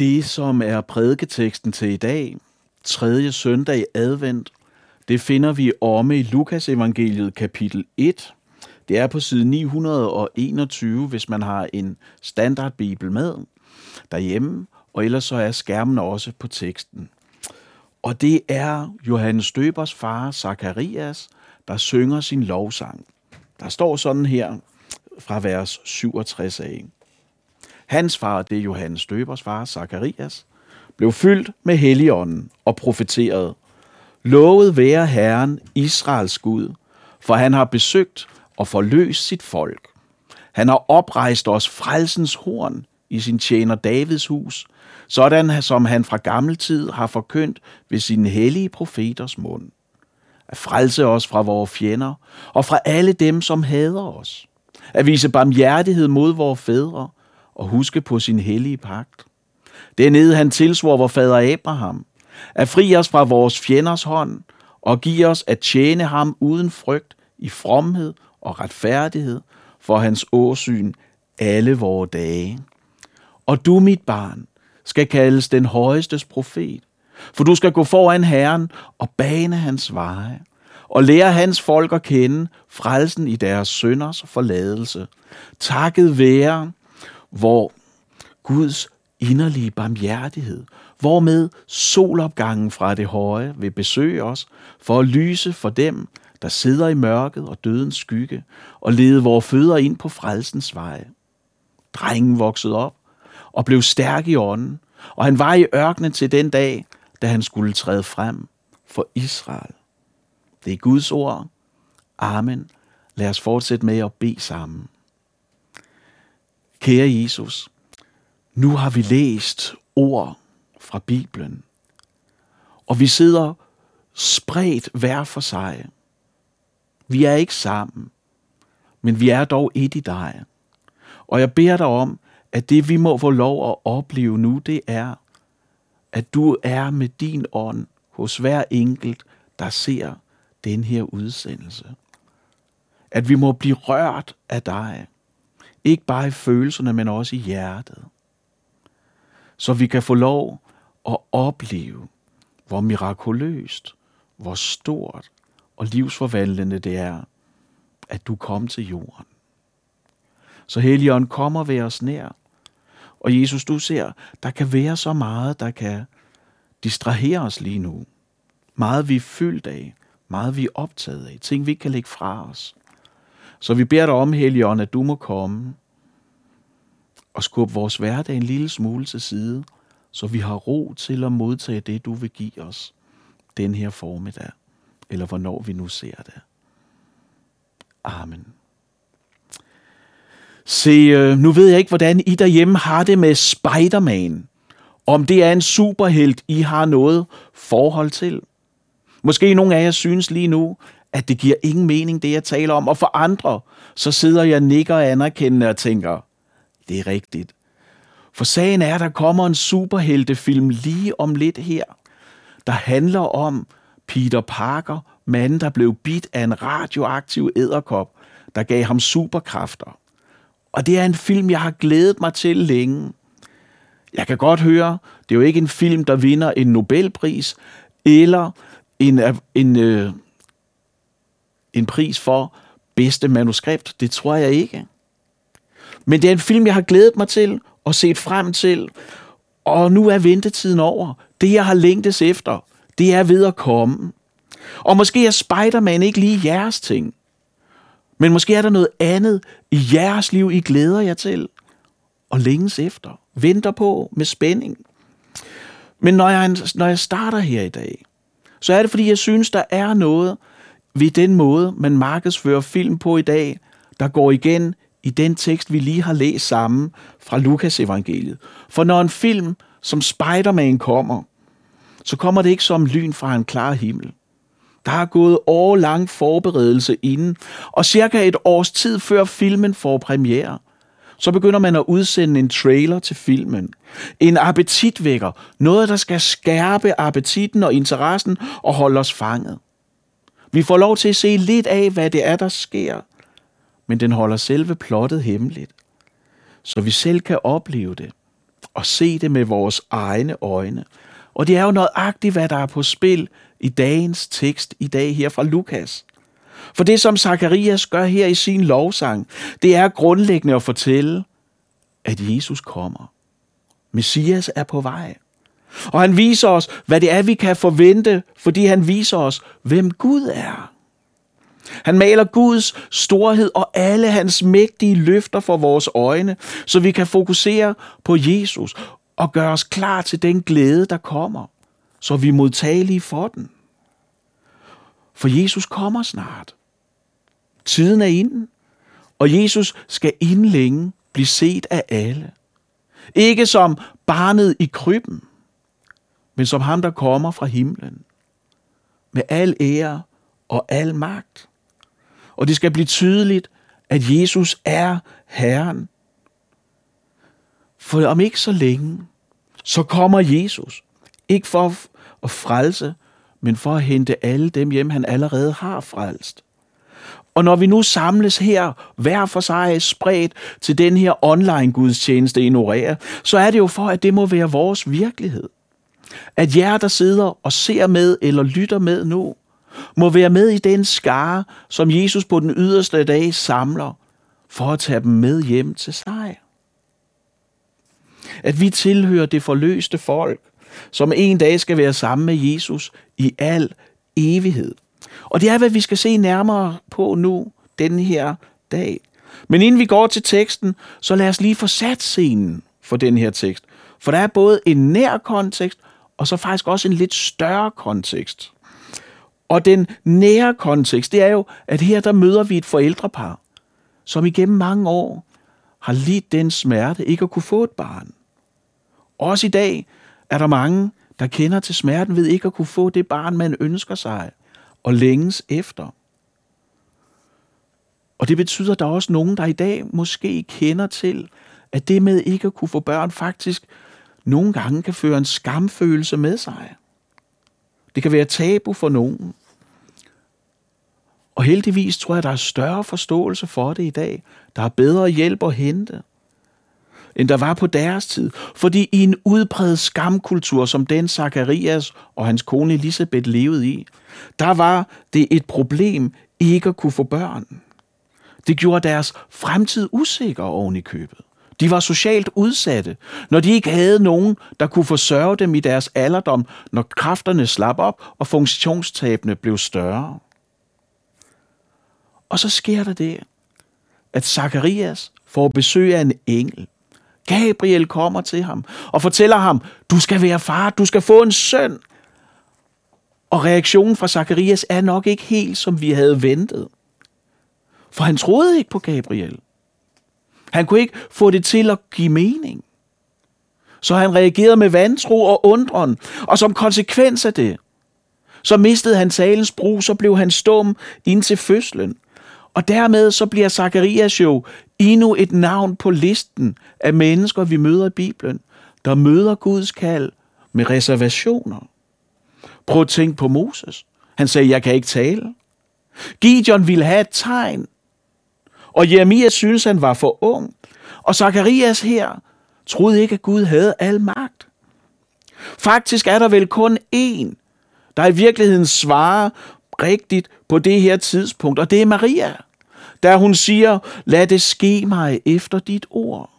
Det, som er prædiketeksten til i dag, tredje søndag i advent, det finder vi om i Lukas evangeliet kapitel 1. Det er på side 921, hvis man har en standardbibel med derhjemme, og ellers så er skærmen også på teksten. Og det er Johannes Støbers far, Zakarias, der synger sin lovsang. Der står sådan her fra vers 67 af. Hans far, det er Johannes Døbers far, Zakarias, blev fyldt med helligånden og profeterede. Lovet være Herren, Israels Gud, for han har besøgt og forløst sit folk. Han har oprejst os frelsens horn i sin tjener Davids hus, sådan som han fra gammel tid har forkyndt ved sine hellige profeters mund. At frelse os fra vores fjender og fra alle dem, som hader os. At vise barmhjertighed mod vores fædre og huske på sin hellige pagt. Dernede han tilsvor vor fader Abraham, at fri os fra vores fjenders hånd og give os at tjene ham uden frygt i fromhed og retfærdighed for hans åsyn alle vore dage. Og du, mit barn, skal kaldes den højestes profet, for du skal gå foran Herren og bane hans veje, og lære hans folk at kende frelsen i deres sønders forladelse. Takket være hvor Guds inderlige barmhjertighed, hvormed solopgangen fra det høje vil besøge os, for at lyse for dem, der sidder i mørket og dødens skygge, og lede vores fødder ind på frelsens vej. Drengen voksede op og blev stærk i ånden, og han var i ørkenen til den dag, da han skulle træde frem for Israel. Det er Guds ord. Amen. Lad os fortsætte med at bede sammen. Kære Jesus, nu har vi læst ord fra Bibelen, og vi sidder spredt hver for sig. Vi er ikke sammen, men vi er dog et i dig. Og jeg beder dig om, at det vi må få lov at opleve nu, det er, at du er med din ånd hos hver enkelt, der ser den her udsendelse. At vi må blive rørt af dig. Ikke bare i følelserne, men også i hjertet. Så vi kan få lov at opleve, hvor mirakuløst, hvor stort og livsforvandlende det er, at du kom til jorden. Så Helligånd kommer ved os nær. Og Jesus, du ser, der kan være så meget, der kan distrahere os lige nu. Meget vi er fyldt af, meget vi er optaget af, ting vi ikke kan lægge fra os. Så vi beder dig om, Helligånd, at du må komme og skubbe vores hverdag en lille smule til side, så vi har ro til at modtage det, du vil give os den her formiddag, eller hvornår vi nu ser det. Amen. Se, øh, nu ved jeg ikke, hvordan I derhjemme har det med Spider-Man. Om det er en superhelt, I har noget forhold til. Måske nogle af jer synes lige nu, at det giver ingen mening, det jeg taler om, og for andre, så sidder jeg nikker anerkendende og tænker, det er rigtigt. For sagen er, at der kommer en superheltefilm lige om lidt her, der handler om Peter Parker, manden, der blev bidt af en radioaktiv æderkop, der gav ham superkræfter. Og det er en film, jeg har glædet mig til længe. Jeg kan godt høre, det er jo ikke en film, der vinder en Nobelpris, eller en, en, en en pris for bedste manuskript. Det tror jeg ikke. Men det er en film, jeg har glædet mig til og set frem til. Og nu er ventetiden over. Det, jeg har længtes efter, det er ved at komme. Og måske er Spider-Man ikke lige jeres ting. Men måske er der noget andet i jeres liv, I glæder jer til. Og længes efter. Venter på med spænding. Men når jeg, når jeg starter her i dag, så er det fordi, jeg synes, der er noget ved den måde, man markedsfører film på i dag, der går igen i den tekst, vi lige har læst sammen fra Lukas evangeliet. For når en film som Spider-Man kommer, så kommer det ikke som lyn fra en klar himmel. Der har gået årlang forberedelse inden, og cirka et års tid før filmen får premiere, så begynder man at udsende en trailer til filmen. En appetitvækker. Noget, der skal skærpe appetitten og interessen og holde os fanget. Vi får lov til at se lidt af, hvad det er, der sker men den holder selve plottet hemmeligt, så vi selv kan opleve det og se det med vores egne øjne. Og det er jo nøjagtigt, hvad der er på spil i dagens tekst i dag her fra Lukas. For det, som Zakarias gør her i sin lovsang, det er grundlæggende at fortælle, at Jesus kommer. Messias er på vej. Og han viser os, hvad det er, vi kan forvente, fordi han viser os, hvem Gud er. Han maler Guds storhed og alle hans mægtige løfter for vores øjne, så vi kan fokusere på Jesus og gøre os klar til den glæde, der kommer, så vi er modtagelige for den. For Jesus kommer snart. Tiden er inden, og Jesus skal inden længe blive set af alle. Ikke som barnet i krybben, men som ham, der kommer fra himlen. Med al ære og al magt. Og det skal blive tydeligt, at Jesus er Herren. For om ikke så længe, så kommer Jesus. Ikke for at frelse, men for at hente alle dem hjem, han allerede har frelst. Og når vi nu samles her, hver for sig spredt til den her online gudstjeneste ignorerer, så er det jo for, at det må være vores virkelighed. At jer, der sidder og ser med eller lytter med nu, må være med i den skare, som Jesus på den yderste dag samler, for at tage dem med hjem til sig. At vi tilhører det forløste folk, som en dag skal være sammen med Jesus i al evighed. Og det er, hvad vi skal se nærmere på nu, den her dag. Men inden vi går til teksten, så lad os lige få sat scenen for den her tekst. For der er både en nær kontekst, og så faktisk også en lidt større kontekst. Og den nære kontekst, det er jo, at her der møder vi et forældrepar, som igennem mange år har lidt den smerte ikke at kunne få et barn. Også i dag er der mange, der kender til smerten ved ikke at kunne få det barn, man ønsker sig og længes efter. Og det betyder, at der er også nogen, der i dag måske kender til, at det med ikke at kunne få børn faktisk nogle gange kan føre en skamfølelse med sig. Det kan være tabu for nogen. Og heldigvis tror jeg, der er større forståelse for det i dag. Der er bedre hjælp at hente, end der var på deres tid. Fordi i en udbredt skamkultur, som den Zacharias og hans kone Elisabeth levede i, der var det et problem ikke at kunne få børn. Det gjorde deres fremtid usikker oven i købet. De var socialt udsatte, når de ikke havde nogen, der kunne forsørge dem i deres alderdom, når kræfterne slap op og funktionstabene blev større. Og så sker der det, at Zakarias får besøg af en engel. Gabriel kommer til ham og fortæller ham, du skal være far, du skal få en søn. Og reaktionen fra Zakarias er nok ikke helt, som vi havde ventet. For han troede ikke på Gabriel. Han kunne ikke få det til at give mening. Så han reagerede med vantro og undren, og som konsekvens af det, så mistede han salens brug, så blev han stum indtil fødslen. Og dermed så bliver Zacharias jo endnu et navn på listen af mennesker, vi møder i Bibelen, der møder Guds kald med reservationer. Prøv at tænke på Moses. Han sagde, jeg kan ikke tale. Gideon ville have et tegn. Og Jeremias synes, han var for ung. Og Zakarias her troede ikke, at Gud havde al magt. Faktisk er der vel kun én, der i virkeligheden svarer rigtigt på det her tidspunkt, og det er Maria, der hun siger, lad det ske mig efter dit ord.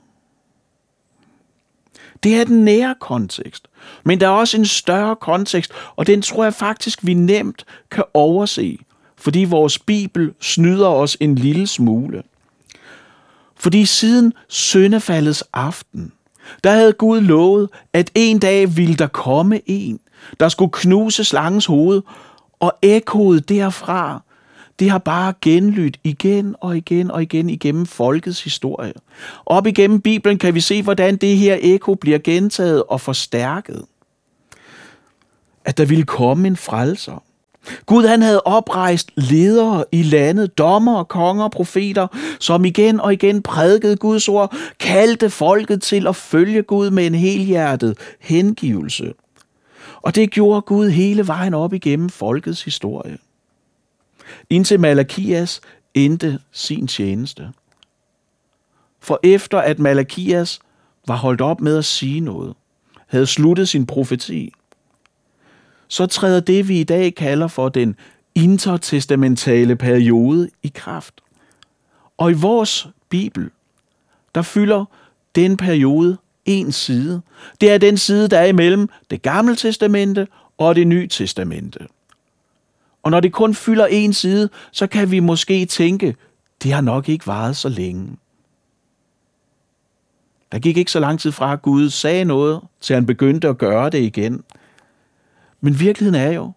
Det er den nære kontekst. Men der er også en større kontekst, og den tror jeg faktisk, vi nemt kan overse, fordi vores Bibel snyder os en lille smule. Fordi siden søndefaldets aften, der havde Gud lovet, at en dag ville der komme en, der skulle knuse slangens hoved, og ekkoet derfra, det har bare genlydt igen og igen og igen igennem folkets historie. Op igennem Bibelen kan vi se, hvordan det her ekko bliver gentaget og forstærket. At der ville komme en frelser. Gud han havde oprejst ledere i landet, dommer, konger, profeter, som igen og igen prædikede Guds ord, kaldte folket til at følge Gud med en helhjertet hengivelse. Og det gjorde Gud hele vejen op igennem folkets historie. Indtil Malakias endte sin tjeneste. For efter at Malakias var holdt op med at sige noget, havde sluttet sin profeti, så træder det, vi i dag kalder for den intertestamentale periode i kraft. Og i vores Bibel, der fylder den periode en side. Det er den side, der er imellem det gamle testamente og det nye testamente. Og når det kun fylder en side, så kan vi måske tænke, det har nok ikke varet så længe. Der gik ikke så lang tid fra, at Gud sagde noget, til han begyndte at gøre det igen. Men virkeligheden er jo,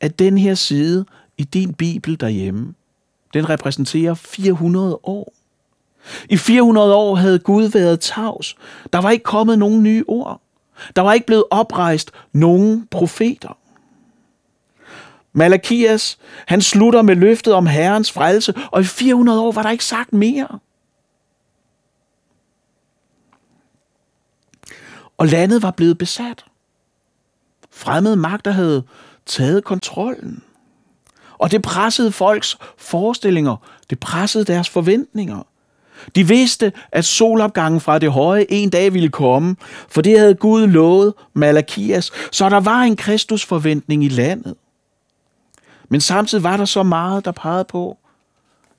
at den her side i din Bibel derhjemme, den repræsenterer 400 år. I 400 år havde Gud været tavs. Der var ikke kommet nogen nye ord. Der var ikke blevet oprejst nogen profeter. Malakias, han slutter med løftet om Herrens frelse, og i 400 år var der ikke sagt mere. Og landet var blevet besat. Fremmede magter havde taget kontrollen. Og det pressede folks forestillinger. Det pressede deres forventninger. De vidste, at solopgangen fra det høje en dag ville komme, for det havde Gud lovet Malakias, så der var en Kristusforventning i landet. Men samtidig var der så meget, der pegede på,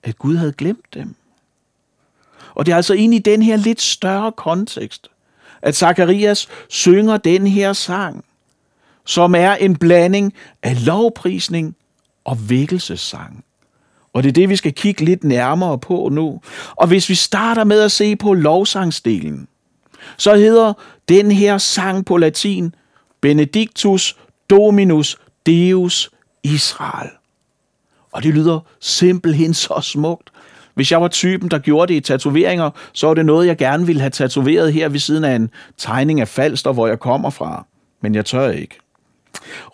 at Gud havde glemt dem. Og det er altså ind i den her lidt større kontekst, at Zakarias synger den her sang, som er en blanding af lovprisning og vækkelsessang. Og det er det, vi skal kigge lidt nærmere på nu. Og hvis vi starter med at se på lovsangsdelen, så hedder den her sang på latin Benedictus Dominus Deus Israel. Og det lyder simpelthen så smukt. Hvis jeg var typen, der gjorde det i tatoveringer, så var det noget, jeg gerne ville have tatoveret her ved siden af en tegning af Falster, hvor jeg kommer fra. Men jeg tør ikke.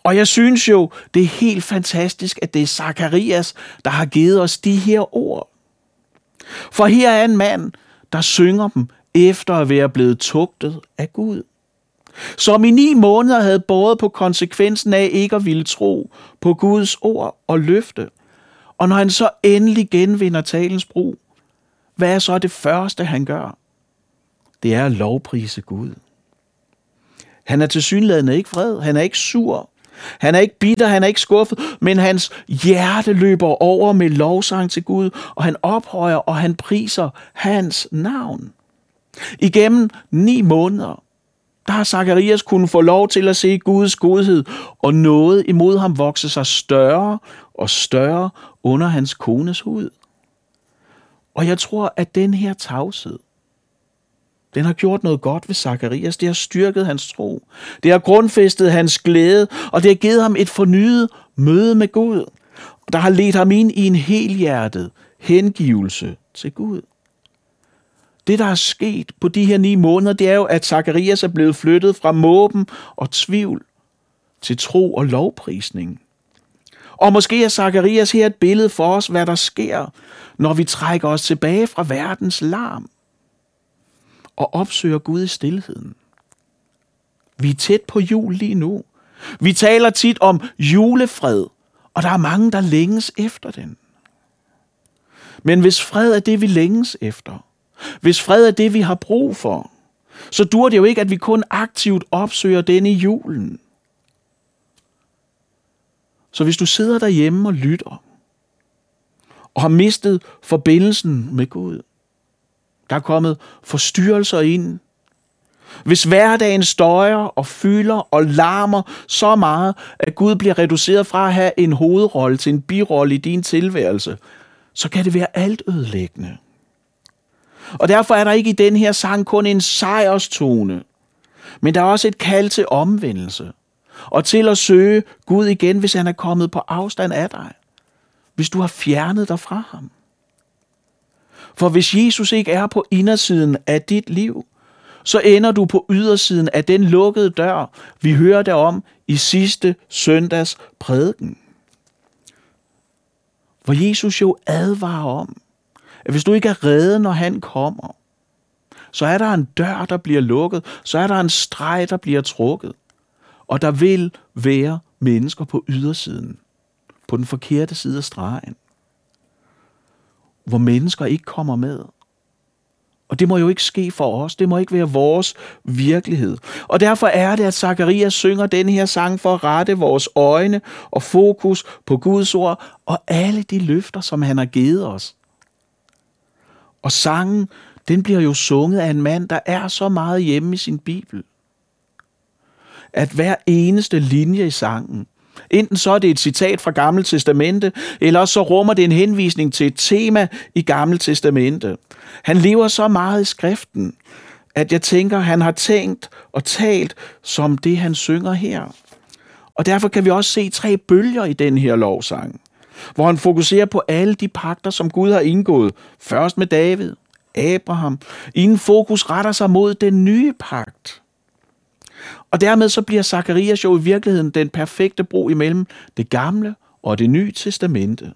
Og jeg synes jo, det er helt fantastisk, at det er Zakarias, der har givet os de her ord. For her er en mand, der synger dem efter at være blevet tugtet af Gud. Som i ni måneder havde båret på konsekvensen af ikke at ville tro på Guds ord og løfte. Og når han så endelig genvinder talens brug, hvad er så det første, han gør? Det er at lovprise Gud. Han er tilsyneladende ikke vred, han er ikke sur, han er ikke bitter, han er ikke skuffet, men hans hjerte løber over med lovsang til Gud, og han ophøjer og han priser hans navn. Igennem ni måneder, der har Zacharias kunnet få lov til at se Guds godhed, og noget imod ham vokse sig større og større under hans kones hud. Og jeg tror, at den her tavshed, den har gjort noget godt ved Zakarias. Det har styrket hans tro. Det har grundfæstet hans glæde, og det har givet ham et fornyet møde med Gud, der har ledt ham ind i en helhjertet hengivelse til Gud. Det, der er sket på de her ni måneder, det er jo, at Zakarias er blevet flyttet fra måben og tvivl til tro og lovprisning. Og måske er Zakarias her et billede for os, hvad der sker, når vi trækker os tilbage fra verdens larm og opsøger Gud i stillheden. Vi er tæt på jul lige nu. Vi taler tit om julefred, og der er mange, der længes efter den. Men hvis fred er det, vi længes efter, hvis fred er det, vi har brug for, så dur det jo ikke, at vi kun aktivt opsøger den i julen. Så hvis du sidder derhjemme og lytter, og har mistet forbindelsen med Gud, der er kommet forstyrrelser ind. Hvis hverdagen støjer og fylder og larmer så meget, at Gud bliver reduceret fra at have en hovedrolle til en birolle i din tilværelse, så kan det være alt ødelæggende. Og derfor er der ikke i den her sang kun en sejrstone, men der er også et kald til omvendelse og til at søge Gud igen, hvis han er kommet på afstand af dig. Hvis du har fjernet dig fra ham. For hvis Jesus ikke er på indersiden af dit liv, så ender du på ydersiden af den lukkede dør, vi hører om i sidste søndags prædiken. Hvor Jesus jo advarer om, at hvis du ikke er reddet, når han kommer, så er der en dør, der bliver lukket, så er der en streg, der bliver trukket. Og der vil være mennesker på ydersiden, på den forkerte side af stregen hvor mennesker ikke kommer med. Og det må jo ikke ske for os. Det må ikke være vores virkelighed. Og derfor er det, at Zakarias synger den her sang for at rette vores øjne og fokus på Guds ord og alle de løfter, som han har givet os. Og sangen, den bliver jo sunget af en mand, der er så meget hjemme i sin bibel. At hver eneste linje i sangen, enten så er det et citat fra Gamle Testamente, eller så rummer det en henvisning til et tema i Gamle Testamente. Han lever så meget i skriften, at jeg tænker, han har tænkt og talt som det, han synger her. Og derfor kan vi også se tre bølger i den her lovsang, hvor han fokuserer på alle de pakter, som Gud har indgået. Først med David, Abraham, inden fokus retter sig mod den nye pagt. Og dermed så bliver Zakarias jo i virkeligheden den perfekte bro imellem det gamle og det nye testamente.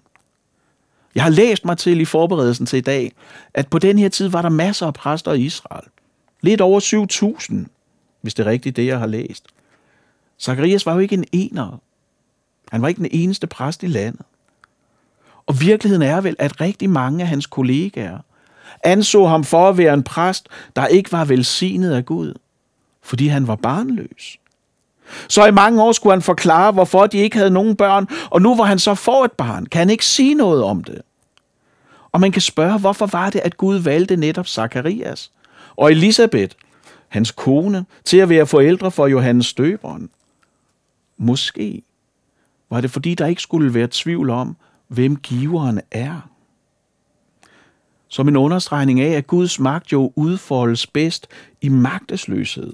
Jeg har læst mig til i forberedelsen til i dag, at på den her tid var der masser af præster i Israel. Lidt over 7.000, hvis det er rigtigt det, jeg har læst. Zakarias var jo ikke en ener. Han var ikke den eneste præst i landet. Og virkeligheden er vel, at rigtig mange af hans kollegaer anså ham for at være en præst, der ikke var velsignet af Gud, fordi han var barnløs. Så i mange år skulle han forklare, hvorfor de ikke havde nogen børn, og nu hvor han så får et barn, kan han ikke sige noget om det. Og man kan spørge, hvorfor var det, at Gud valgte netop Zakarias og Elisabeth, hans kone, til at være forældre for Johannes Støberen? Måske var det, fordi der ikke skulle være tvivl om, hvem giveren er. Som en understregning af, at Guds magt jo udfoldes bedst i magtesløshed.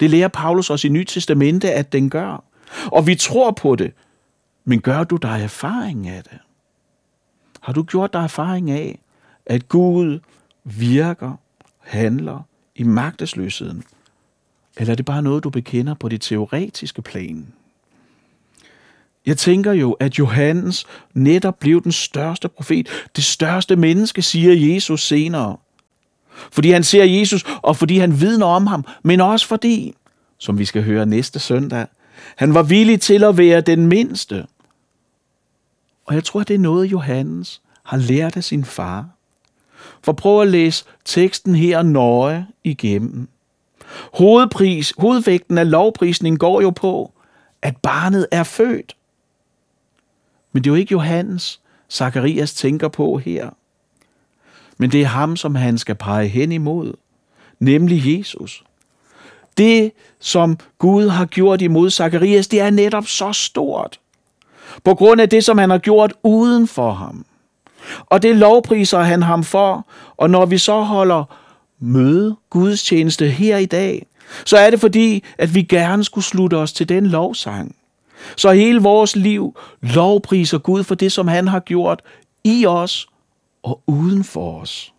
Det lærer Paulus os i Nyt Testamente, at den gør. Og vi tror på det. Men gør du dig erfaring af det? Har du gjort dig erfaring af, at Gud virker, handler i magtesløsheden? Eller er det bare noget, du bekender på det teoretiske plan? Jeg tænker jo, at Johannes netop blev den største profet, det største menneske, siger Jesus senere. Fordi han ser Jesus, og fordi han vidner om ham, men også fordi, som vi skal høre næste søndag, han var villig til at være den mindste. Og jeg tror, det er noget, Johannes har lært af sin far. For prøv at læse teksten her nøje igennem. Hovedpris, hovedvægten af lovprisningen går jo på, at barnet er født. Men det er jo ikke Johannes, Zakarias tænker på her. Men det er ham, som han skal pege hen imod, nemlig Jesus. Det, som Gud har gjort imod Zakarias, det er netop så stort. På grund af det, som han har gjort uden for ham. Og det lovpriser han ham for. Og når vi så holder møde Guds tjeneste her i dag, så er det fordi, at vi gerne skulle slutte os til den lovsang. Så hele vores liv lovpriser Gud for det, som han har gjort i os og uden for os.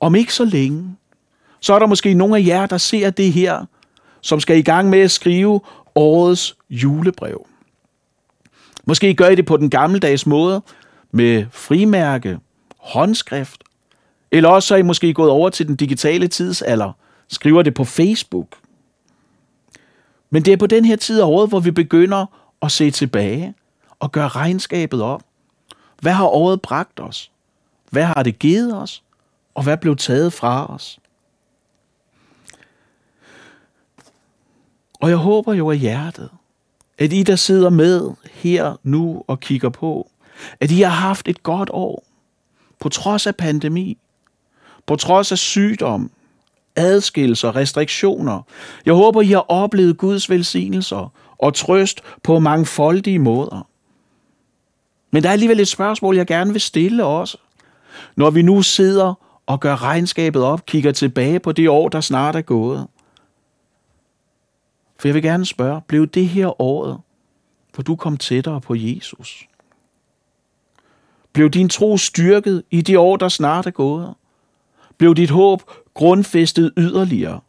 Om ikke så længe, så er der måske nogle af jer, der ser det her, som skal i gang med at skrive årets julebrev. Måske gør I det på den gammeldags måde, med frimærke, håndskrift, eller også er I måske gået over til den digitale tidsalder, skriver det på Facebook. Men det er på den her tid af året, hvor vi begynder at se tilbage og gøre regnskabet op. Hvad har året bragt os? Hvad har det givet os? Og hvad blev taget fra os? Og jeg håber jo af hjertet, at I, der sidder med her nu og kigger på, at I har haft et godt år, på trods af pandemi, på trods af sygdom, adskillelser, restriktioner. Jeg håber, I har oplevet Guds velsignelser og trøst på mangfoldige måder. Men der er alligevel et spørgsmål, jeg gerne vil stille også. Når vi nu sidder og gør regnskabet op, kigger tilbage på det år, der snart er gået. For jeg vil gerne spørge, blev det her året, hvor du kom tættere på Jesus? Blev din tro styrket i de år, der snart er gået? Blev dit håb grundfæstet yderligere?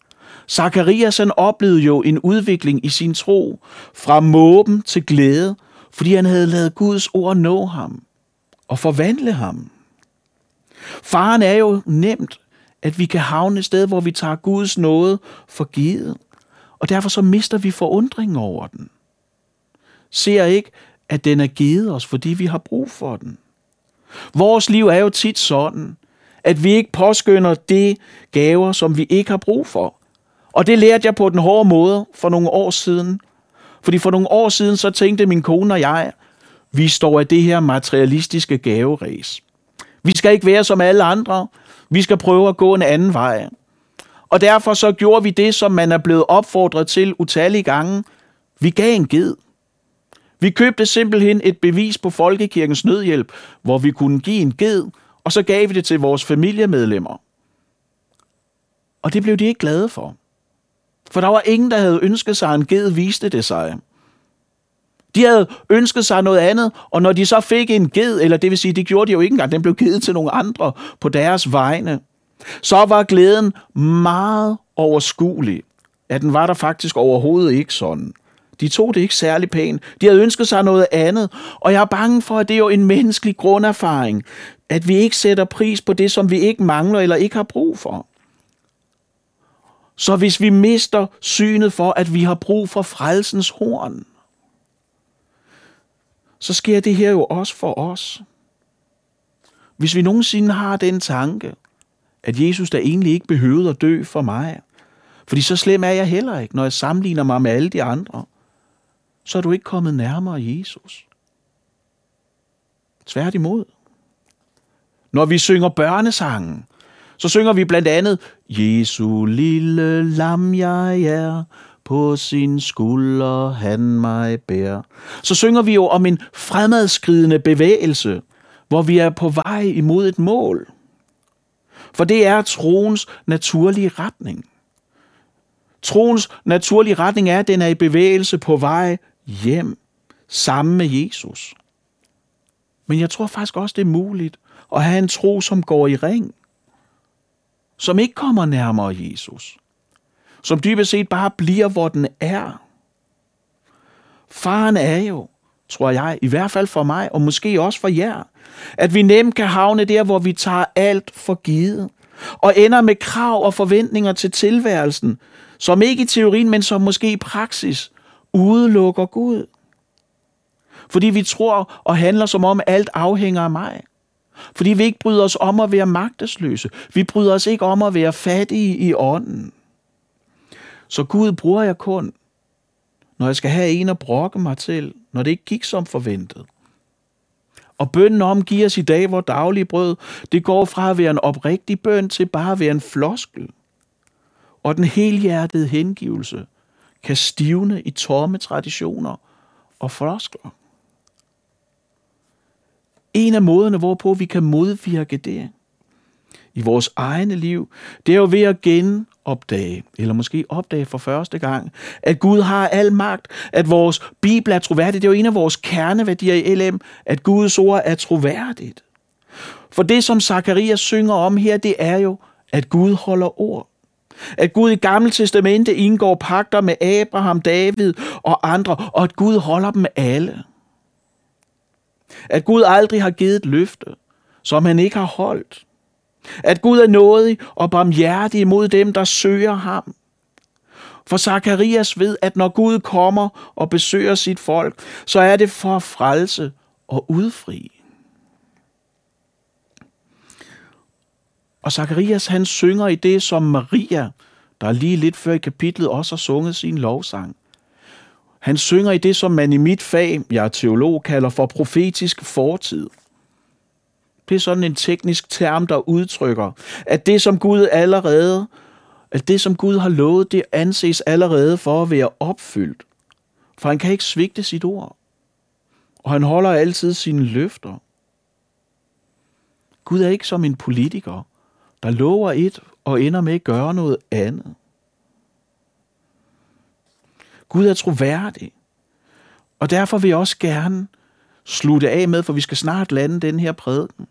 Zakarias han oplevede jo en udvikling i sin tro fra måben til glæde, fordi han havde lavet Guds ord nå ham og forvandle ham. Faren er jo nemt, at vi kan havne et sted, hvor vi tager Guds nåde for givet, og derfor så mister vi forundring over den. Ser ikke, at den er givet os, fordi vi har brug for den. Vores liv er jo tit sådan, at vi ikke påskynder det gaver, som vi ikke har brug for. Og det lærte jeg på den hårde måde for nogle år siden. Fordi for nogle år siden, så tænkte min kone og jeg, vi står af det her materialistiske gaveræs. Vi skal ikke være som alle andre. Vi skal prøve at gå en anden vej. Og derfor så gjorde vi det, som man er blevet opfordret til utallige gange. Vi gav en ged. Vi købte simpelthen et bevis på Folkekirkens nødhjælp, hvor vi kunne give en ged, og så gav vi det til vores familiemedlemmer. Og det blev de ikke glade for. For der var ingen, der havde ønsket sig en ged, viste det sig. De havde ønsket sig noget andet, og når de så fik en ged, eller det vil sige, det gjorde de jo ikke engang, den blev givet til nogle andre på deres vegne, så var glæden meget overskuelig. At den var der faktisk overhovedet ikke sådan. De tog det ikke særlig pænt. De havde ønsket sig noget andet. Og jeg er bange for, at det er jo en menneskelig grunderfaring, at vi ikke sætter pris på det, som vi ikke mangler eller ikke har brug for. Så hvis vi mister synet for, at vi har brug for frelsens horn, så sker det her jo også for os. Hvis vi nogensinde har den tanke, at Jesus da egentlig ikke behøvede at dø for mig, fordi så slem er jeg heller ikke, når jeg sammenligner mig med alle de andre, så er du ikke kommet nærmere Jesus. Tværtimod. Når vi synger børnesangen, så synger vi blandt andet, Jesu lille lam jeg er, på sin skulder han mig bær. Så synger vi jo om en fremadskridende bevægelse, hvor vi er på vej imod et mål. For det er troens naturlige retning. Troens naturlige retning er, at den er i bevægelse på vej hjem sammen med Jesus. Men jeg tror faktisk også, det er muligt at have en tro, som går i ring. Som ikke kommer nærmere Jesus som dybest set bare bliver, hvor den er. Faren er jo, tror jeg, i hvert fald for mig, og måske også for jer, at vi nemt kan havne der, hvor vi tager alt for givet, og ender med krav og forventninger til tilværelsen, som ikke i teorien, men som måske i praksis, udelukker Gud. Fordi vi tror og handler som om alt afhænger af mig. Fordi vi ikke bryder os om at være magtesløse. Vi bryder os ikke om at være fattige i ånden. Så Gud bruger jeg kun, når jeg skal have en at brokke mig til, når det ikke gik som forventet. Og bønnen om giver os i dag vores daglige brød, det går fra at være en oprigtig bøn til bare at være en floskel. Og den helhjertede hengivelse kan stivne i tomme traditioner og floskler. En af måderne, hvorpå vi kan modvirke det i vores egne liv, det er jo ved at genopdage, eller måske opdage for første gang, at Gud har al magt, at vores Bibel er troværdig. Det er jo en af vores kerneværdier i LM, at Guds ord er troværdigt. For det, som Zakarias synger om her, det er jo, at Gud holder ord. At Gud i Gamle Testamente indgår pagter med Abraham, David og andre, og at Gud holder dem alle. At Gud aldrig har givet et løfte, som han ikke har holdt. At Gud er nådig og barmhjertig mod dem, der søger ham. For Zakarias ved, at når Gud kommer og besøger sit folk, så er det for frelse og udfri. Og Zakarias han synger i det, som Maria, der lige lidt før i kapitlet også har sunget sin lovsang. Han synger i det, som man i mit fag, jeg er teolog, kalder for profetisk fortid. Det er sådan en teknisk term, der udtrykker, at det, som Gud allerede, at det, som Gud har lovet, det anses allerede for at være opfyldt. For han kan ikke svigte sit ord. Og han holder altid sine løfter. Gud er ikke som en politiker, der lover et og ender med at gøre noget andet. Gud er troværdig. Og derfor vil jeg også gerne slutte af med, for vi skal snart lande den her prædiken,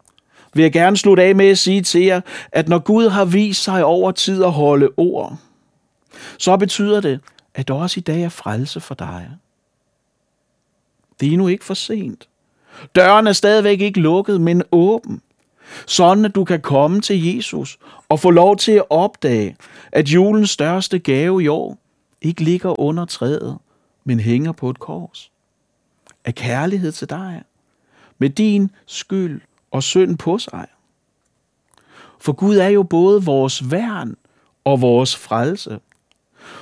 vil jeg gerne slutte af med at sige til jer, at når Gud har vist sig over tid at holde ord, så betyder det, at der også i dag er frelse for dig. Det er endnu ikke for sent. Døren er stadigvæk ikke lukket, men åben. Sådan at du kan komme til Jesus og få lov til at opdage, at julens største gave i år ikke ligger under træet, men hænger på et kors. Af kærlighed til dig. Med din skyld og synd på sig. For Gud er jo både vores værn og vores frelse.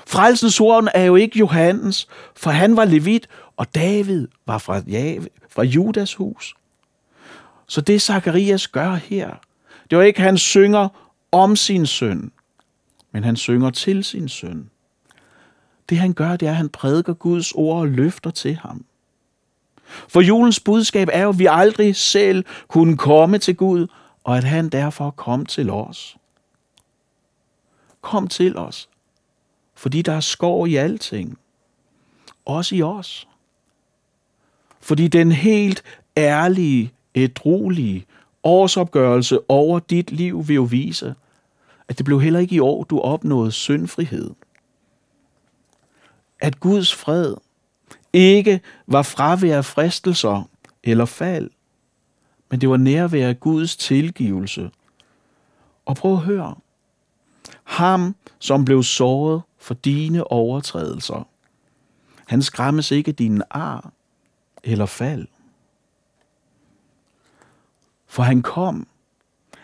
Frelsens ord er jo ikke Johannes, for han var levit, og David var fra, ja, fra Judas hus. Så det Zakarias gør her, det var ikke, at han synger om sin søn, men han synger til sin søn. Det han gør, det er, at han prædiker Guds ord og løfter til ham. For julens budskab er jo, at vi aldrig selv kunne komme til Gud, og at han derfor kom til os. Kom til os, fordi der er skår i alting. Også i os. Fordi den helt ærlige, ædrolige årsopgørelse over dit liv vil jo vise, at det blev heller ikke i år, du opnåede syndfrihed. At Guds fred ikke var fravær af fristelser eller fald, men det var nærvær af Guds tilgivelse. Og prøv at høre. Ham, som blev såret for dine overtrædelser, han skræmmes ikke dine ar eller fald. For han kom,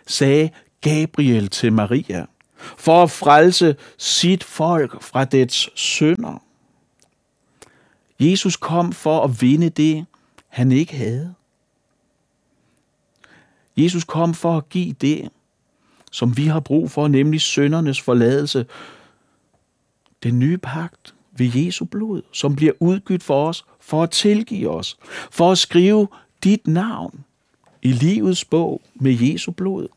sagde Gabriel til Maria, for at frelse sit folk fra dets synder. Jesus kom for at vinde det, han ikke havde. Jesus kom for at give det, som vi har brug for, nemlig søndernes forladelse. Den nye pagt ved Jesu blod, som bliver udgydt for os, for at tilgive os, for at skrive dit navn i livets bog med Jesu blod.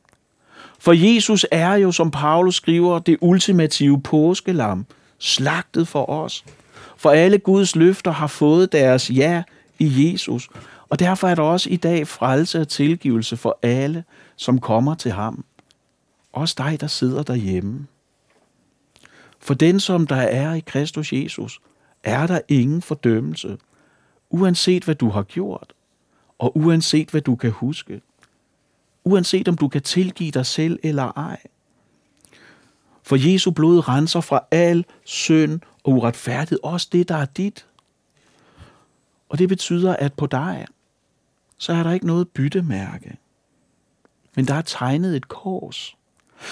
For Jesus er jo, som Paulus skriver, det ultimative påskelam, slagtet for os. For alle Guds løfter har fået deres ja i Jesus, og derfor er der også i dag frelse og tilgivelse for alle, som kommer til ham. Også dig, der sidder derhjemme. For den, som der er i Kristus Jesus, er der ingen fordømmelse, uanset hvad du har gjort, og uanset hvad du kan huske. Uanset om du kan tilgive dig selv eller ej. For Jesu blod renser fra al synd og uretfærdighed, også det, der er dit. Og det betyder, at på dig, så er der ikke noget byttemærke. Men der er tegnet et kors.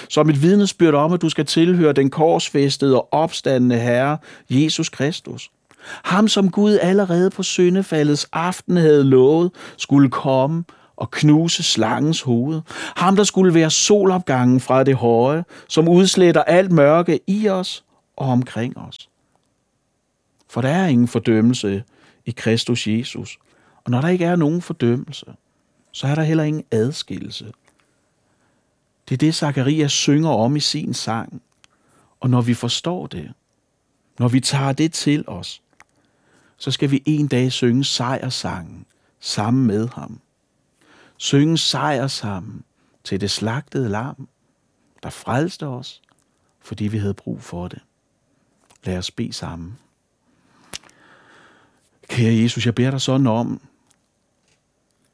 Som et vidnesbyrd om, at du skal tilhøre den korsfæstede og opstandende Herre, Jesus Kristus. Ham, som Gud allerede på syndefaldets aften havde lovet, skulle komme og knuse slangens hoved. Ham, der skulle være solopgangen fra det høje, som udsletter alt mørke i os og omkring os. For der er ingen fordømmelse i Kristus Jesus. Og når der ikke er nogen fordømmelse, så er der heller ingen adskillelse. Det er det, Zacharias synger om i sin sang. Og når vi forstår det, når vi tager det til os, så skal vi en dag synge sejrsangen sammen med ham. Synge sejr sammen til det slagtede lam, der frelste os, fordi vi havde brug for det. Lad os bede sammen. Kære Jesus, jeg beder dig sådan om,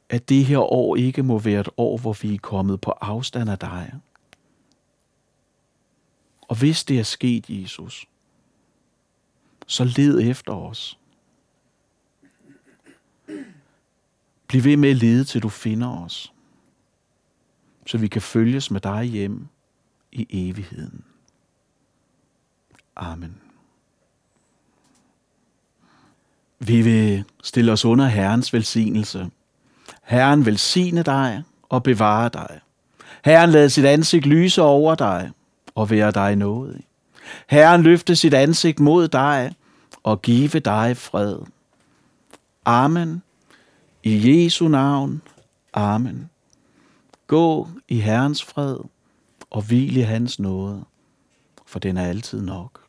at det her år ikke må være et år, hvor vi er kommet på afstand af dig. Og hvis det er sket, Jesus, så led efter os. Bliv ved med at lede, til du finder os, så vi kan følges med dig hjem i evigheden. Amen. Vi vil stille os under Herrens velsignelse. Herren velsigne dig og bevare dig. Herren lad sit ansigt lyse over dig og være dig nådig. Herren løfte sit ansigt mod dig og give dig fred. Amen. I Jesu navn. Amen. Gå i Herrens fred og hvil i hans nåde, for den er altid nok.